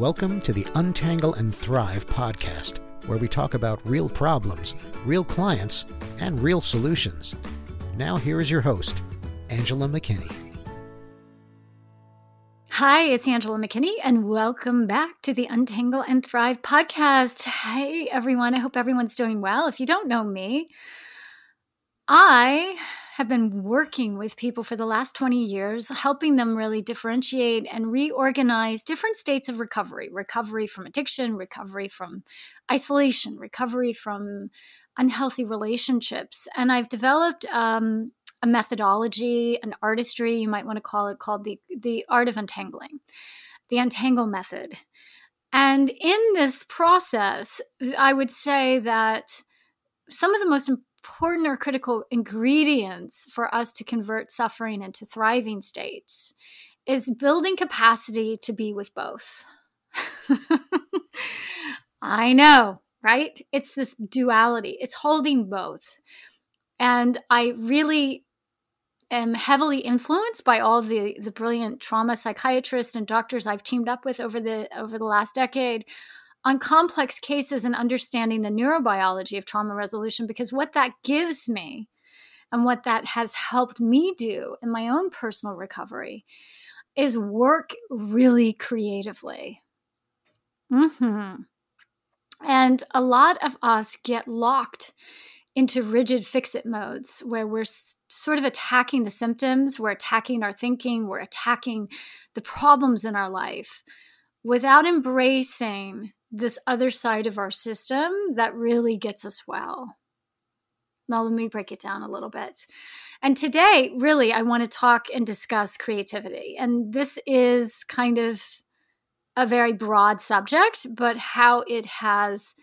Welcome to the Untangle and Thrive podcast, where we talk about real problems, real clients, and real solutions. Now, here is your host, Angela McKinney. Hi, it's Angela McKinney, and welcome back to the Untangle and Thrive podcast. Hey, everyone. I hope everyone's doing well. If you don't know me, I have been working with people for the last 20 years, helping them really differentiate and reorganize different states of recovery recovery from addiction, recovery from isolation, recovery from unhealthy relationships. And I've developed um, a methodology, an artistry, you might want to call it, called the, the art of untangling, the untangle method. And in this process, I would say that some of the most important or critical ingredients for us to convert suffering into thriving states is building capacity to be with both. I know, right? It's this duality, it's holding both. And I really am heavily influenced by all the the brilliant trauma psychiatrists and doctors I've teamed up with over the over the last decade on complex cases and understanding the neurobiology of trauma resolution because what that gives me and what that has helped me do in my own personal recovery is work really creatively. Mm-hmm. And a lot of us get locked into rigid fix it modes where we're s- sort of attacking the symptoms, we're attacking our thinking, we're attacking the problems in our life without embracing this other side of our system that really gets us well. Now, let me break it down a little bit. And today, really, I want to talk and discuss creativity. And this is kind of a very broad subject, but how it has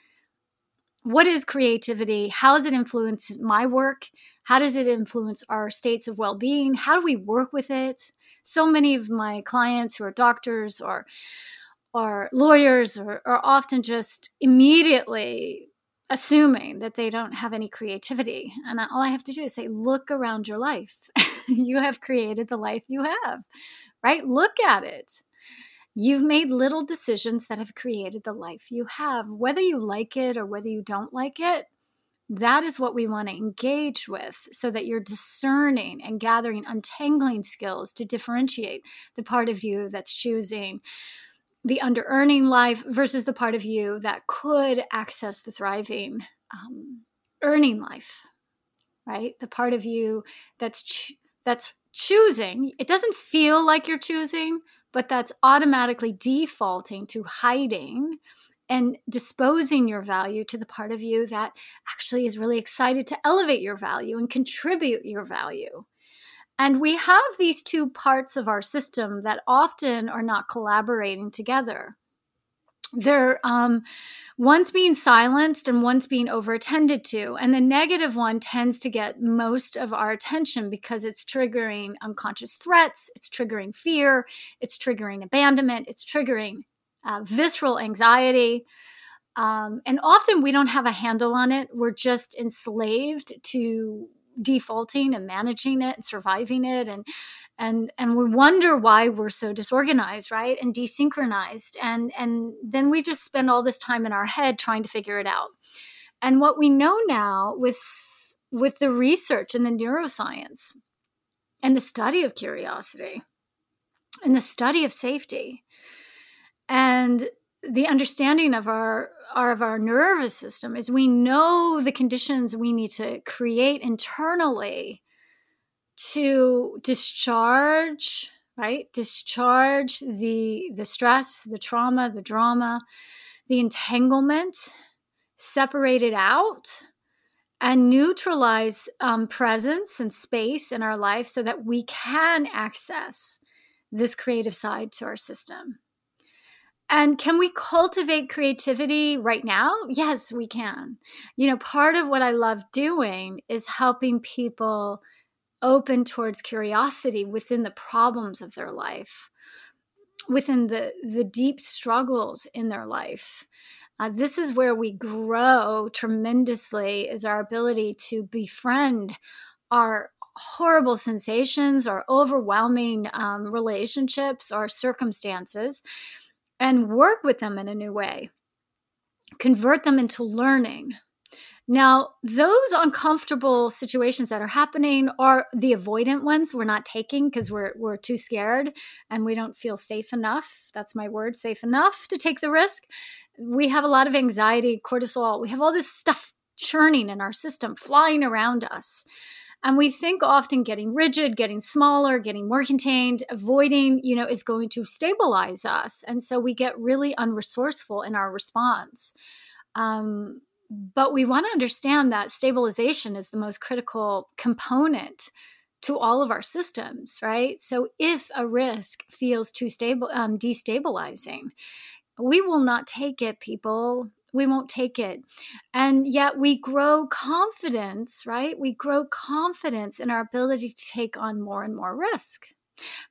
what is creativity? How does it influence my work? How does it influence our states of well being? How do we work with it? So many of my clients who are doctors or or lawyers are, are often just immediately assuming that they don't have any creativity. And all I have to do is say, look around your life. you have created the life you have, right? Look at it. You've made little decisions that have created the life you have. Whether you like it or whether you don't like it, that is what we want to engage with so that you're discerning and gathering untangling skills to differentiate the part of you that's choosing the under earning life versus the part of you that could access the thriving um, earning life right? The part of you that's that's choosing. It doesn't feel like you're choosing but that's automatically defaulting to hiding and disposing your value to the part of you that actually is really excited to elevate your value and contribute your value and we have these two parts of our system that often are not collaborating together. They're um, one's being silenced and one's being overattended to. And the negative one tends to get most of our attention because it's triggering unconscious threats, it's triggering fear, it's triggering abandonment, it's triggering uh, visceral anxiety. Um, and often we don't have a handle on it. We're just enslaved to defaulting and managing it and surviving it. And and and we wonder why we're so disorganized right and desynchronized. And and then we just spend all this time in our head trying to figure it out. And what we know now with with the research and the neuroscience and the study of curiosity and the study of safety and the understanding of our, our of our nervous system is we know the conditions we need to create internally to discharge right? Discharge the the stress the trauma the drama the entanglement separate it out and neutralize um, presence and space in our life so that we can access this creative side to our system and can we cultivate creativity right now? Yes, we can. You know, part of what I love doing is helping people open towards curiosity within the problems of their life, within the, the deep struggles in their life. Uh, this is where we grow tremendously is our ability to befriend our horrible sensations or overwhelming um, relationships or circumstances and work with them in a new way, convert them into learning. Now, those uncomfortable situations that are happening are the avoidant ones we're not taking because we're, we're too scared and we don't feel safe enough. That's my word, safe enough to take the risk. We have a lot of anxiety, cortisol, we have all this stuff churning in our system, flying around us. And we think often getting rigid, getting smaller, getting more contained, avoiding, you know, is going to stabilize us. And so we get really unresourceful in our response. Um, but we want to understand that stabilization is the most critical component to all of our systems, right? So if a risk feels too stable, um, destabilizing, we will not take it, people. We won't take it. And yet we grow confidence, right? We grow confidence in our ability to take on more and more risk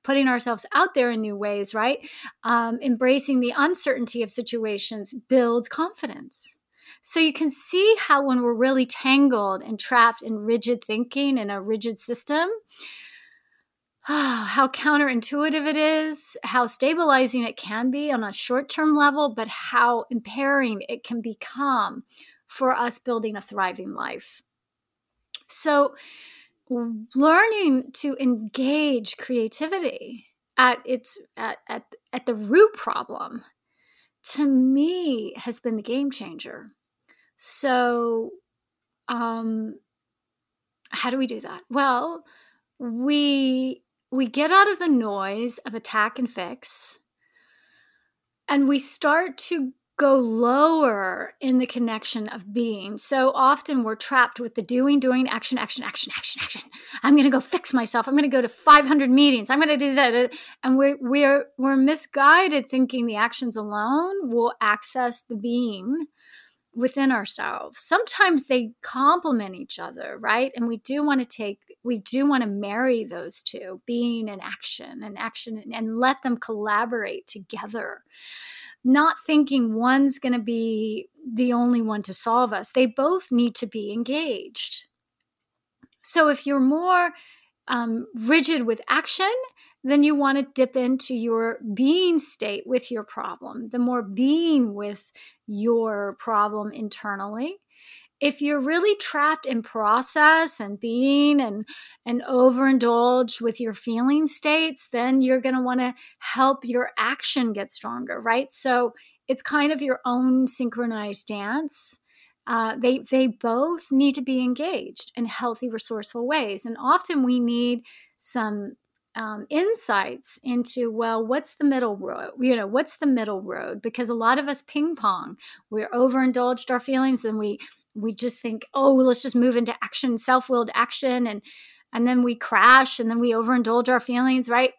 putting ourselves out there in new ways, right? Um, embracing the uncertainty of situations builds confidence. So you can see how when we're really tangled and trapped in rigid thinking in a rigid system, how counterintuitive it is, how stabilizing it can be on a short term level, but how impairing it can become for us building a thriving life. So, learning to engage creativity at its at, at, at the root problem to me has been the game changer so, um, how do we do that? Well, we we get out of the noise of attack and fix, and we start to go lower in the connection of being. So often we're trapped with the doing, doing, action, action, action, action, action. I'm going to go fix myself. I'm going to go to 500 meetings. I'm going to do that. And we're, we're, we're misguided thinking the actions alone will access the being within ourselves. Sometimes they complement each other, right? And we do want to take, we do want to marry those two, being and action and action, and let them collaborate together. Not thinking one's going to be the only one to solve us. They both need to be engaged. So if you're more um, rigid with action, then you want to dip into your being state with your problem, the more being with your problem internally. If you're really trapped in process and being and and overindulged with your feeling states, then you're going to want to help your action get stronger, right? So it's kind of your own synchronized dance. Uh, they they both need to be engaged in healthy, resourceful ways, and often we need some um, insights into well what's the middle road you know what's the middle road? Because a lot of us ping pong. We're overindulged our feelings and we we just think oh let's just move into action self-willed action and and then we crash and then we overindulge our feelings right?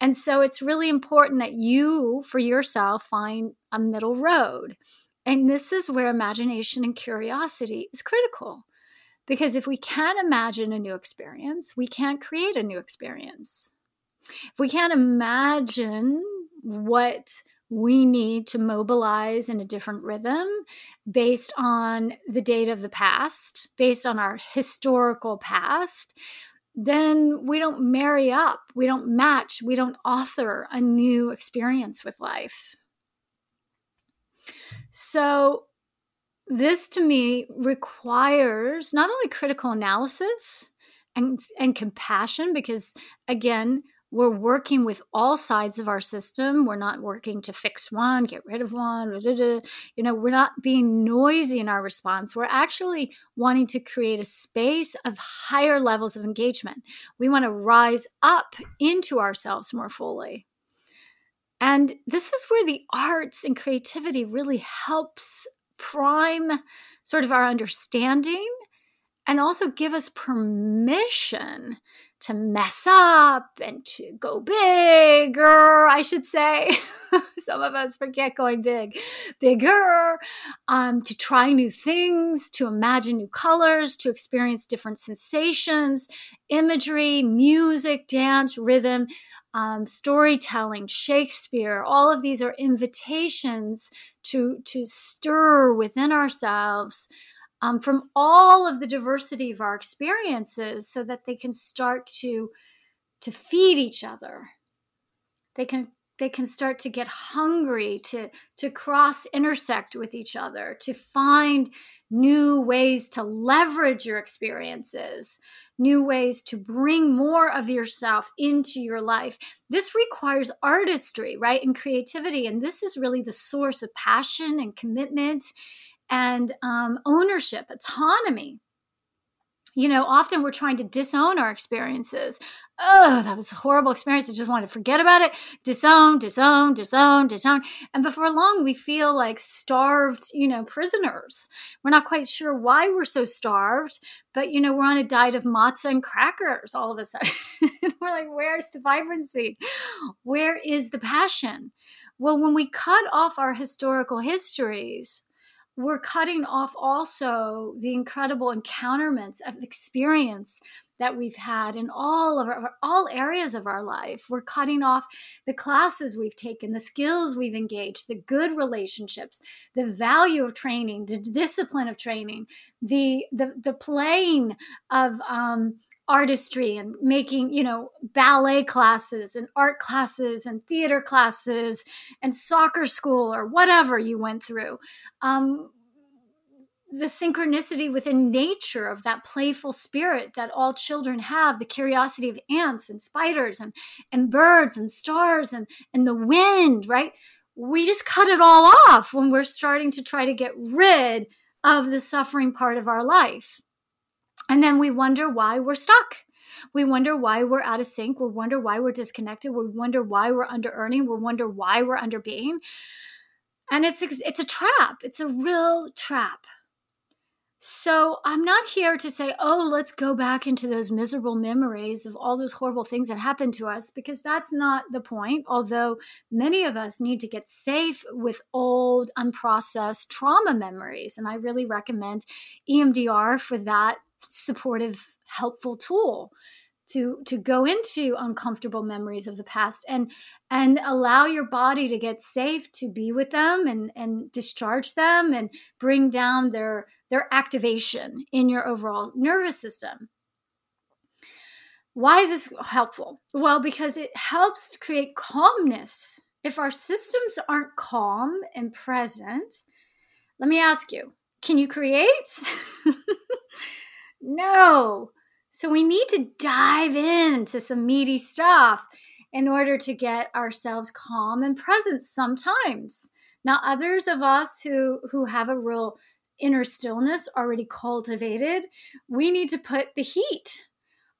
And so it's really important that you for yourself find a middle road. And this is where imagination and curiosity is critical. Because if we can't imagine a new experience, we can't create a new experience. If we can't imagine what we need to mobilize in a different rhythm based on the data of the past, based on our historical past, then we don't marry up, we don't match, we don't author a new experience with life. So, this to me requires not only critical analysis and, and compassion, because again, we're working with all sides of our system. We're not working to fix one, get rid of one. You know, we're not being noisy in our response. We're actually wanting to create a space of higher levels of engagement. We want to rise up into ourselves more fully. And this is where the arts and creativity really helps prime sort of our understanding and also give us permission to mess up and to go bigger, I should say. Some of us forget going big, bigger, um, to try new things, to imagine new colors, to experience different sensations, imagery, music, dance, rhythm, um, storytelling, Shakespeare. All of these are invitations to, to stir within ourselves um, from all of the diversity of our experiences so that they can start to to feed each other. They can they can start to get hungry to to cross intersect with each other to find new ways to leverage your experiences new ways to bring more of yourself into your life. This requires artistry right and creativity and this is really the source of passion and commitment and um, ownership autonomy you know, often we're trying to disown our experiences. Oh, that was a horrible experience. I just want to forget about it. Disown, disown, disown, disown. And before long, we feel like starved, you know, prisoners. We're not quite sure why we're so starved, but, you know, we're on a diet of matzah and crackers all of a sudden. we're like, where's the vibrancy? Where is the passion? Well, when we cut off our historical histories, we're cutting off also the incredible encounterments of experience that we've had in all of our, all areas of our life. We're cutting off the classes we've taken the skills we've engaged the good relationships the value of training the discipline of training the the, the playing of um, artistry and making you know ballet classes and art classes and theater classes and soccer school or whatever you went through. Um, the synchronicity within nature of that playful spirit that all children have the curiosity of ants and spiders and, and birds and stars and, and the wind right? We just cut it all off when we're starting to try to get rid of the suffering part of our life and then we wonder why we're stuck. We wonder why we're out of sync. We wonder why we're disconnected. We wonder why we're under earning. We wonder why we're under being. And it's it's a trap. It's a real trap. So I'm not here to say, oh, let's go back into those miserable memories of all those horrible things that happened to us, because that's not the point. Although many of us need to get safe with old, unprocessed trauma memories. And I really recommend EMDR for that supportive, helpful tool to to go into uncomfortable memories of the past and and allow your body to get safe to be with them and and discharge them and bring down their their activation in your overall nervous system. Why is this helpful? Well because it helps to create calmness. If our systems aren't calm and present let me ask you can you create No. So we need to dive into some meaty stuff in order to get ourselves calm and present sometimes. Now, others of us who, who have a real inner stillness already cultivated, we need to put the heat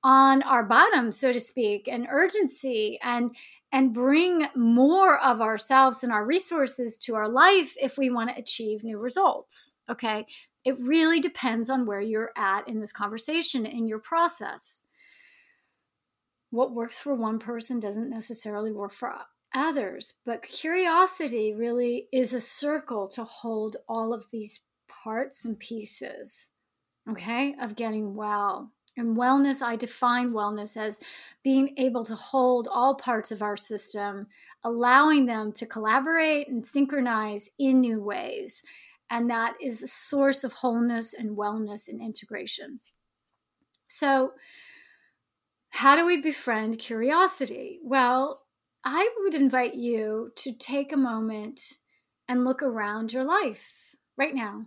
on our bottom so to speak and urgency and and bring more of ourselves and our resources to our life if we want to achieve new results okay it really depends on where you're at in this conversation, in your process. What works for one person doesn't necessarily work for others, but curiosity really is a circle to hold all of these parts and pieces, okay, of getting well. And wellness, I define wellness as being able to hold all parts of our system, allowing them to collaborate and synchronize in new ways and that is the source of wholeness and wellness and integration. So, how do we befriend curiosity? Well, I would invite you to take a moment and look around your life right now.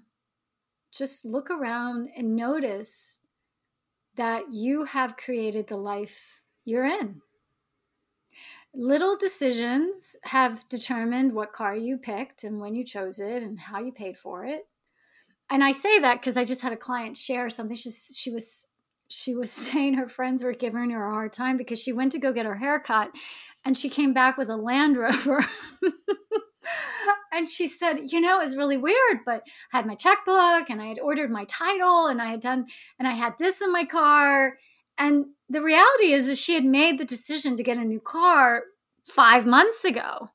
Just look around and notice that you have created the life you're in little decisions have determined what car you picked and when you chose it and how you paid for it. And I say that because I just had a client share something. She, she was she was saying her friends were giving her a hard time because she went to go get her haircut and she came back with a Land Rover. and she said, you know, it's really weird, but I had my checkbook and I had ordered my title and I had done and I had this in my car and the reality is that she had made the decision to get a new car five months ago.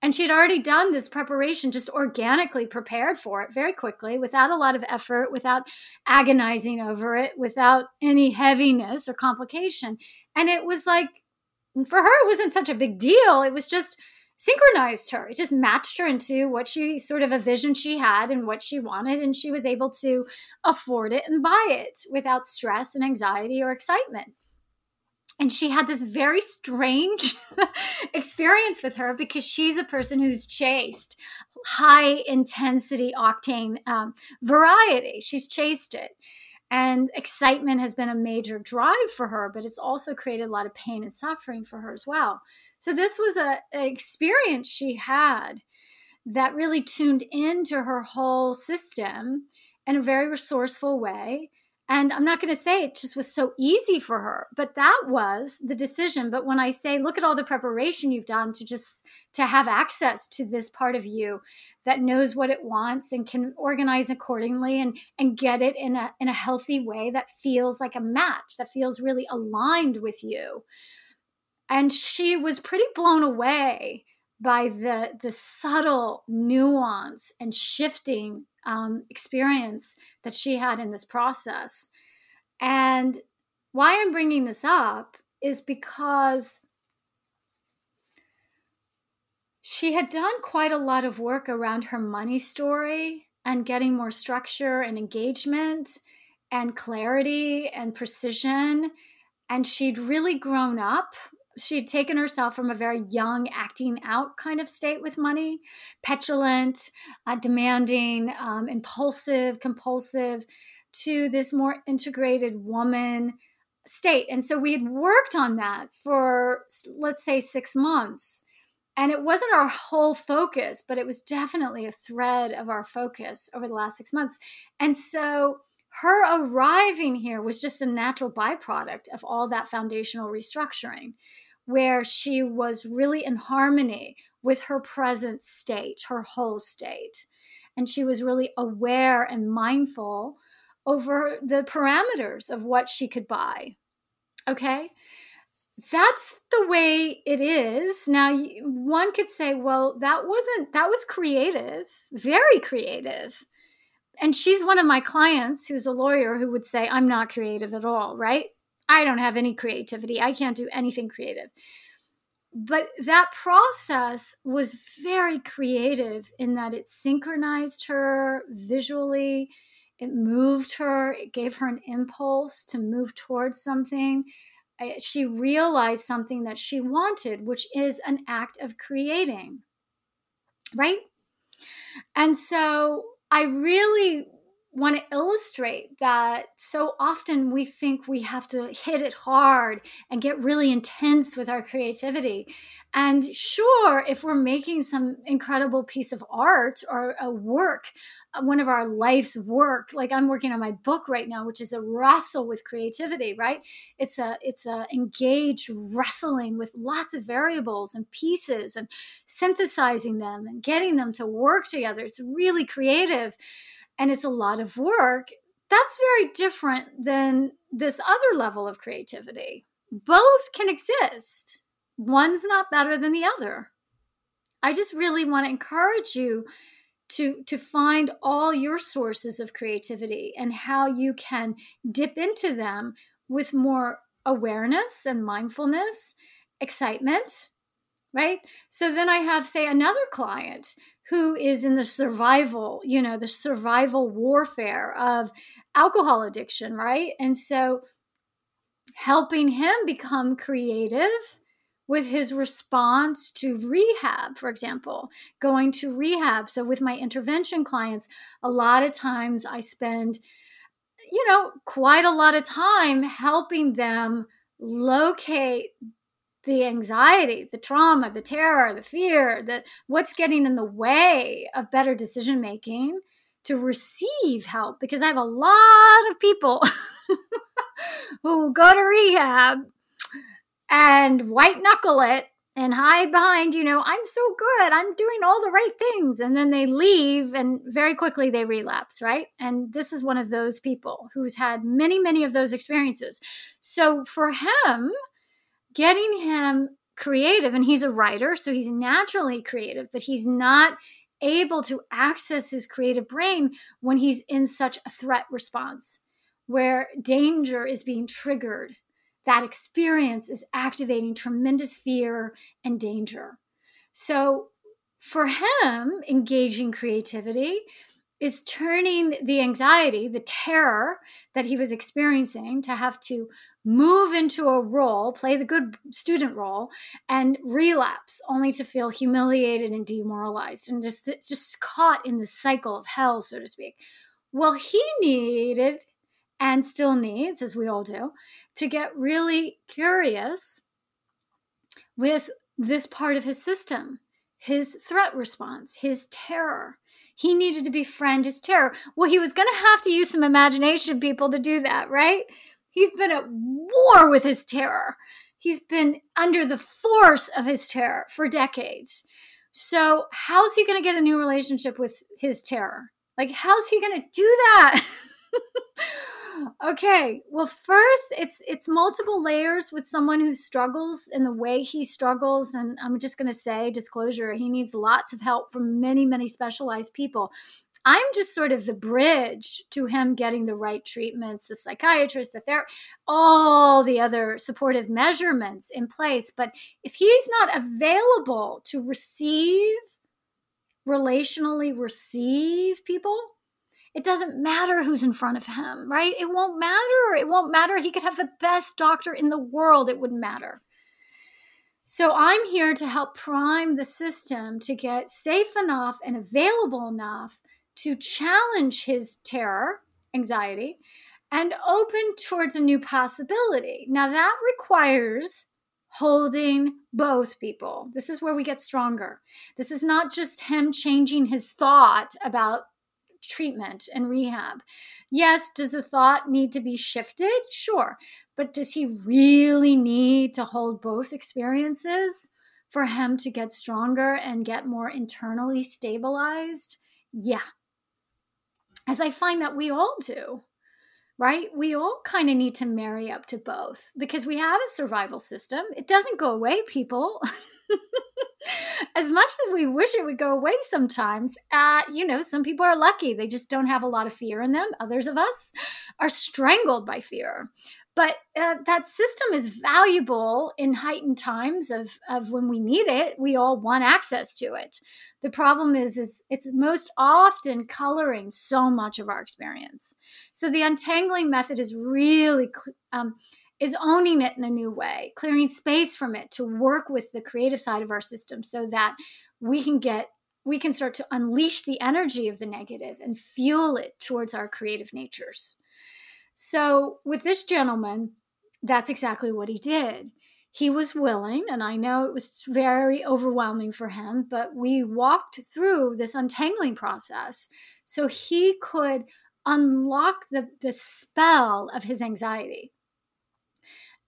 And she had already done this preparation, just organically prepared for it very quickly, without a lot of effort, without agonizing over it, without any heaviness or complication. And it was like, for her, it wasn't such a big deal. It was just synchronized her. It just matched her into what she sort of a vision she had and what she wanted. And she was able to afford it and buy it without stress and anxiety or excitement. and she had this very strange experience with her because she's a person who's chased high intensity octane um, variety. She's chased it. And excitement has been a major drive for her, but it's also created a lot of pain and suffering for her as well. So, this was a, an experience she had that really tuned into her whole system in a very resourceful way and I'm not going to say it just was so easy for her, but that was the decision. But when I say, look at all the preparation you've done to just to have access to this part of you that knows what it wants and can organize accordingly and and get it in a in a healthy way that feels like a match, that feels really aligned with you. And she was pretty blown away by the the subtle nuance and shifting um, experience that she had in this process. And why I'm bringing this up is because she had done quite a lot of work around her money story and getting more structure and engagement and clarity and precision. And she'd really grown up she'd taken herself from a very young acting out kind of state with money petulant uh, demanding um, impulsive compulsive to this more integrated woman state. And so we had worked on that for let's say six months. And it wasn't our whole focus but it was definitely a thread of our focus over the last six months. And so her arriving here was just a natural byproduct of all that foundational restructuring where she was really in harmony with her present state, her whole state. And she was really aware and mindful over the parameters of what she could buy. Okay? That's the way it is. Now, one could say, well, that wasn't, that was creative, very creative. And she's one of my clients who's a lawyer who would say, I'm not creative at all, right? I don't have any creativity. I can't do anything creative. But that process was very creative in that it synchronized her visually, it moved her, it gave her an impulse to move towards something. She realized something that she wanted, which is an act of creating, right? And so I really want to illustrate that so often we think we have to hit it hard and get really intense with our creativity. And sure, if we're making some incredible piece of art or a work, uh, one of our life's work, like I'm working on my book right now, which is a wrestle with creativity, right? It's a it's a engaged wrestling with lots of variables and pieces and synthesizing them and getting them to work together. It's really creative and it's a lot of work, that's very different than this other level of creativity. Both can exist, one's not better than the other. I just really want to encourage you to to find all your sources of creativity and how you can dip into them with more awareness and mindfulness, excitement, right? So then I have say another client who is in the survival, you know, the survival warfare of alcohol addiction, right? And so helping him become creative with his response to rehab, for example, going to rehab. So with my intervention clients, a lot of times I spend, you know, quite a lot of time helping them locate the anxiety, the trauma, the terror, the fear, the what's getting in the way of better decision making to receive help because I have a lot of people who go to rehab and white knuckle it and hide behind, you know, I'm so good. I'm doing all the right things. And then they leave and very quickly they relapse, right? And this is one of those people who's had many, many of those experiences. So for him, getting him creative, and he's a writer, so he's naturally creative, but he's not able to access his creative brain when he's in such a threat response where danger is being triggered. That experience is activating tremendous fear and danger. So, for him, engaging creativity is turning the anxiety, the terror that he was experiencing to have to move into a role, play the good student role, and relapse only to feel humiliated and demoralized and just, just caught in the cycle of hell, so to speak. Well, he needed and still needs, as we all do, to get really curious with this part of his system, his threat response, his terror he needed to befriend his terror. Well, he was going to have to use some imagination, people, to do that, right? He's been at war with his terror. He's been under the force of his terror for decades. So, how's he going to get a new relationship with his terror? Like, how's he going to do that? okay well first it's it's multiple layers with someone who struggles in the way he struggles and i'm just going to say disclosure he needs lots of help from many many specialized people. I'm just sort of the bridge to him getting the right treatments the psychiatrist the therapist all the other supportive measurements in place but if he's not available to receive relationally receive people it doesn't matter who's in front of him, right? It won't matter. It won't matter. He could have the best doctor in the world. It wouldn't matter. So I'm here to help prime the system to get safe enough and available enough to challenge his terror, anxiety, and open towards a new possibility. Now that requires holding both people. This is where we get stronger. This is not just him changing his thought about treatment and rehab. Yes, does the thought need to be shifted? Sure. But does he really need to hold both experiences for him to get stronger and get more internally stabilized? Yeah. As I find that we all do right? We all kind of need to marry up to both because we have a survival system. It doesn't go away, people. as much as we wish it would go away sometimes, uh, you know, some people are lucky. They just don't have a lot of fear in them. Others of us are strangled by fear. But uh, that system is valuable in heightened times of, of when we need it. We all want access to it. The problem is, is it's most often coloring so much of our experience. So the untangling method is really um, is owning it in a new way, clearing space from it to work with the creative side of our system so that we can get we can start to unleash the energy of the negative and fuel it towards our creative natures. So with this gentleman, that's exactly what he did. He was willing, and I know it was very overwhelming for him, but we walked through this untangling process so he could unlock the, the spell of his anxiety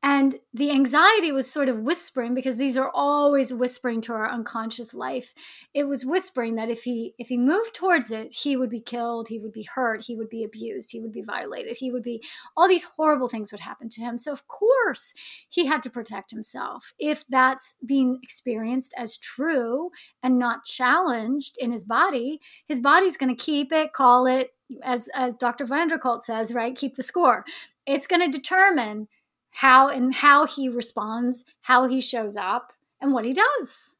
and the anxiety was sort of whispering because these are always whispering to our unconscious life. It was whispering that if he if he moved towards it he would be killed he would be hurt he would be abused he would be violated he would be all these horrible things would happen to him. So of course he had to protect himself. If that's being experienced as true and not challenged in his body his body's going to keep it call it as as dr van der says right keep the score. It's going to determine how and how he responds, how he shows up, and what he does.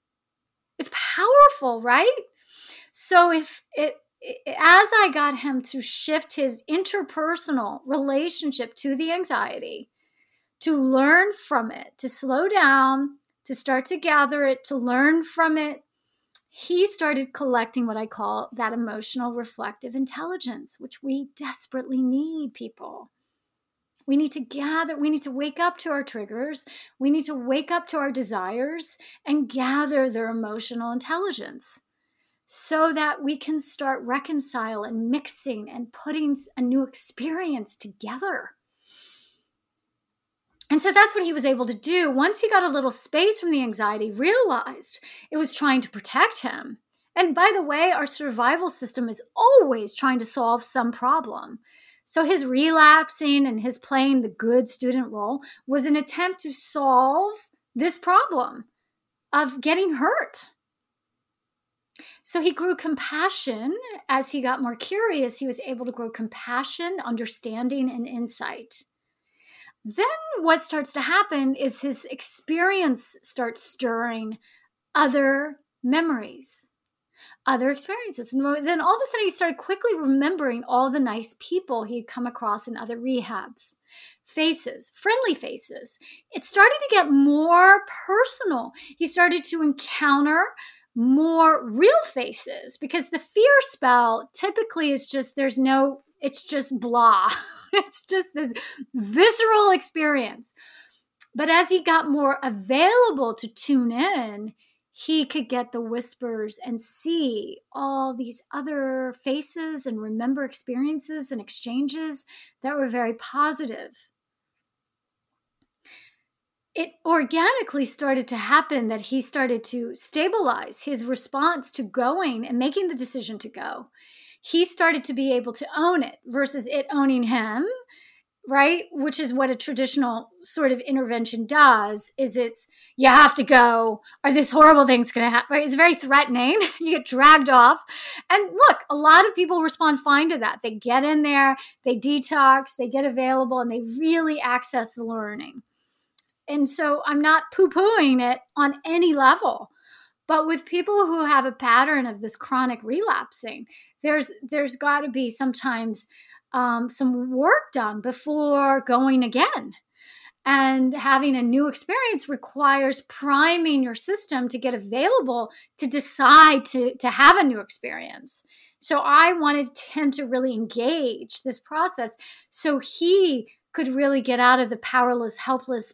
It's powerful, right? So if it as I got him to shift his interpersonal relationship to the anxiety, to learn from it, to slow down, to start to gather it, to learn from it, he started collecting what I call that emotional reflective intelligence, which we desperately need, people. We need to gather, we need to wake up to our triggers. We need to wake up to our desires and gather their emotional intelligence so that we can start reconcile and mixing and putting a new experience together. And so that's what he was able to do. Once he got a little space from the anxiety, realized it was trying to protect him. And by the way, our survival system is always trying to solve some problem. So his relapsing and his playing the good student role was an attempt to solve this problem of getting hurt. So he grew compassion as he got more curious. He was able to grow compassion, understanding, and insight. Then what starts to happen is his experience starts stirring other memories other experiences. And then all of a sudden, he started quickly remembering all the nice people he had come across in other rehabs. Faces, friendly faces. It started to get more personal. He started to encounter more real faces because the fear spell typically is just there's no, it's just blah. it's just this visceral experience. But as he got more available to tune in, he could get the whispers and see all these other faces and remember experiences and exchanges that were very positive. It organically started to happen that he started to stabilize his response to going and making the decision to go. He started to be able to own it versus it owning him right? Which is what a traditional sort of intervention does is it's you have to go or this horrible thing's going to happen it's very threatening. You get dragged off. And look a lot of people respond fine to that. They get in there they detox they get available and they really access the learning. And so i'm not poo-pooing it on any level but with people who have a pattern of this chronic relapsing there's there's got to be sometimes um, some work done before going again. And having a new experience requires priming your system to get available to decide to, to have a new experience. So I wanted him to really engage this process so he could really get out of the powerless, helpless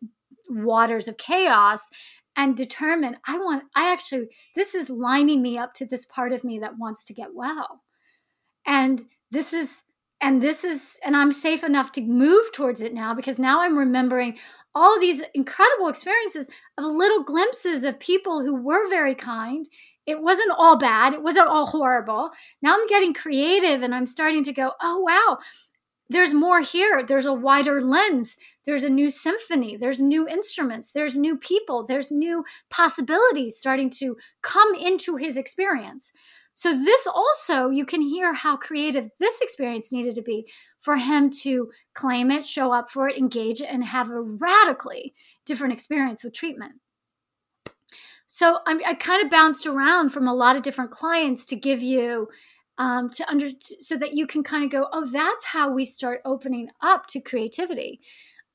waters of chaos and determine I want, I actually, this is lining me up to this part of me that wants to get well. And this is and this is and i'm safe enough to move towards it now because now i'm remembering all these incredible experiences of little glimpses of people who were very kind. It wasn't all bad. It wasn't all horrible. Now i'm getting creative and i'm starting to go oh wow. There's more here. There's a wider lens. There's a new symphony. There's new instruments. There's new people. There's new possibilities starting to come into his experience so, this also, you can hear how creative this experience needed to be for him to claim it, show up for it, engage it, and have a radically different experience with treatment. So, I'm, i kind of bounced around from a lot of different clients to give you um, to under so that you can kind of go, oh, that's how we start opening up to creativity.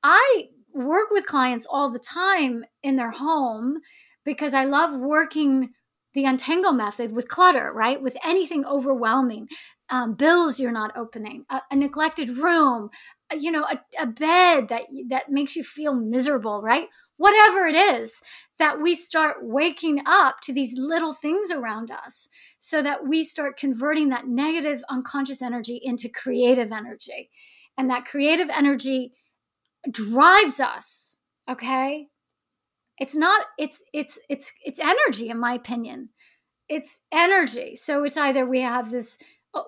I work with clients all the time in their home because I love working the untangle method with clutter, right? With anything overwhelming, um, bills you're not opening, a, a neglected room, you know, a, a bed that that makes you feel miserable, right? Whatever it is, that we start waking up to these little things around us, so that we start converting that negative unconscious energy into creative energy, and that creative energy drives us. Okay, it's not it's it's it's it's energy in my opinion. It's energy. So it's either we have this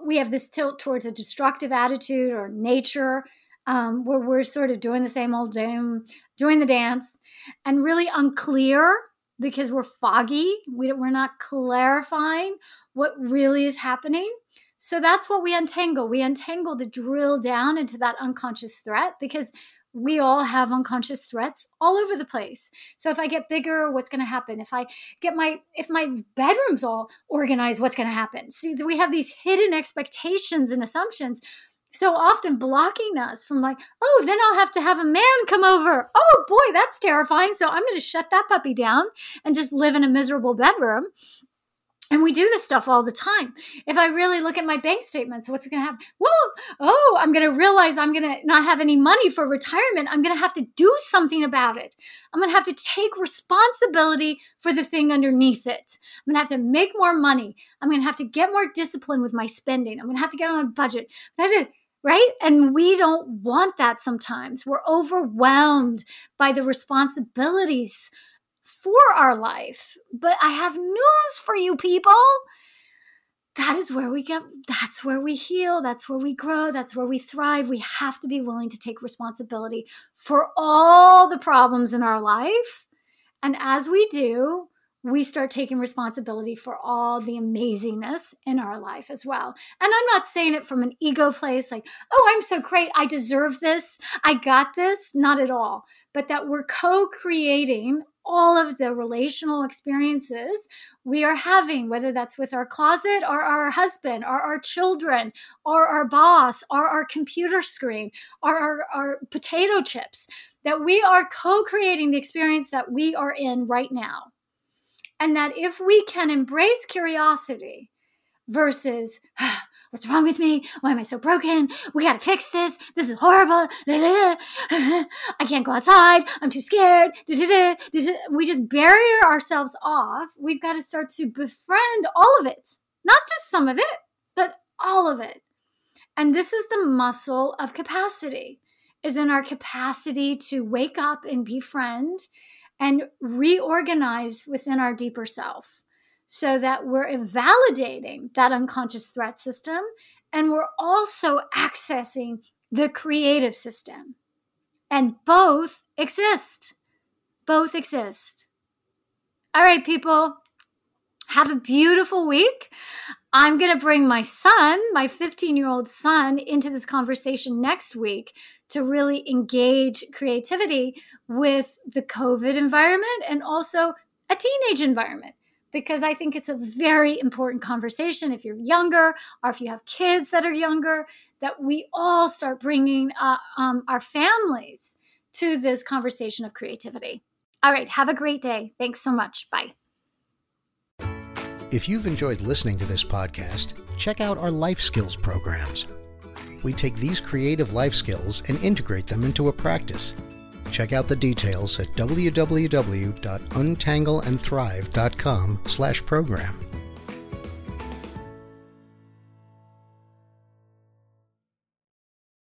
we have this tilt towards a destructive attitude or nature um, where we're sort of doing the same old doom doing the dance and really unclear because we're foggy. We, we're not clarifying what really is happening. So that's what we untangle. We untangle to drill down into that unconscious threat because we all have unconscious threats all over the place. So if I get bigger, what's going to happen? If I get my if my bedroom's all organized, what's going to happen? See, we have these hidden expectations and assumptions so often blocking us from like, oh, then I'll have to have a man come over. Oh boy, that's terrifying. So I'm going to shut that puppy down and just live in a miserable bedroom. And we do this stuff all the time. If I really look at my bank statements, what's going to happen? Well, oh, I'm going to realize I'm going to not have any money for retirement. I'm going to have to do something about it. I'm going to have to take responsibility for the thing underneath it. I'm going to have to make more money. I'm going to have to get more discipline with my spending. I'm going to have to get on a budget. Right? And we don't want that sometimes. We're overwhelmed by the responsibilities for our life. But I have news for you people. That is where we get, that's where we heal, that's where we grow, that's where we thrive. We have to be willing to take responsibility for all the problems in our life. And as we do, we start taking responsibility for all the amazingness in our life as well. And I'm not saying it from an ego place, like, oh, I'm so great. I deserve this. I got this. Not at all. But that we're co creating all of the relational experiences we are having, whether that's with our closet or our husband or our children or our boss or our computer screen or our, our potato chips, that we are co creating the experience that we are in right now. And that if we can embrace curiosity versus, ah, What's wrong with me? Why am I so broken? We gotta fix this. This is horrible. I can't go outside. I'm too scared. We just barrier ourselves off. We've got to start to befriend all of it, not just some of it, but all of it. And this is the muscle of capacity, is in our capacity to wake up and befriend and reorganize within our deeper self so that we're validating that unconscious threat system and we're also accessing the creative system. And both exist. Both exist. All right, people, have a beautiful week. I'm going to bring my son, my 15 year old son, into this conversation next week to really engage creativity with the COVID environment and also a teenage environment because I think it's a very important conversation if you're younger or if you have kids that are younger, that we all start bringing uh, um, our families to this conversation of creativity. All right, have a great day. Thanks so much. Bye. If you've enjoyed listening to this podcast, check out our life skills programs. We take these creative life skills and integrate them into a practice Check out the details at www.untangleandthrive.com slash program.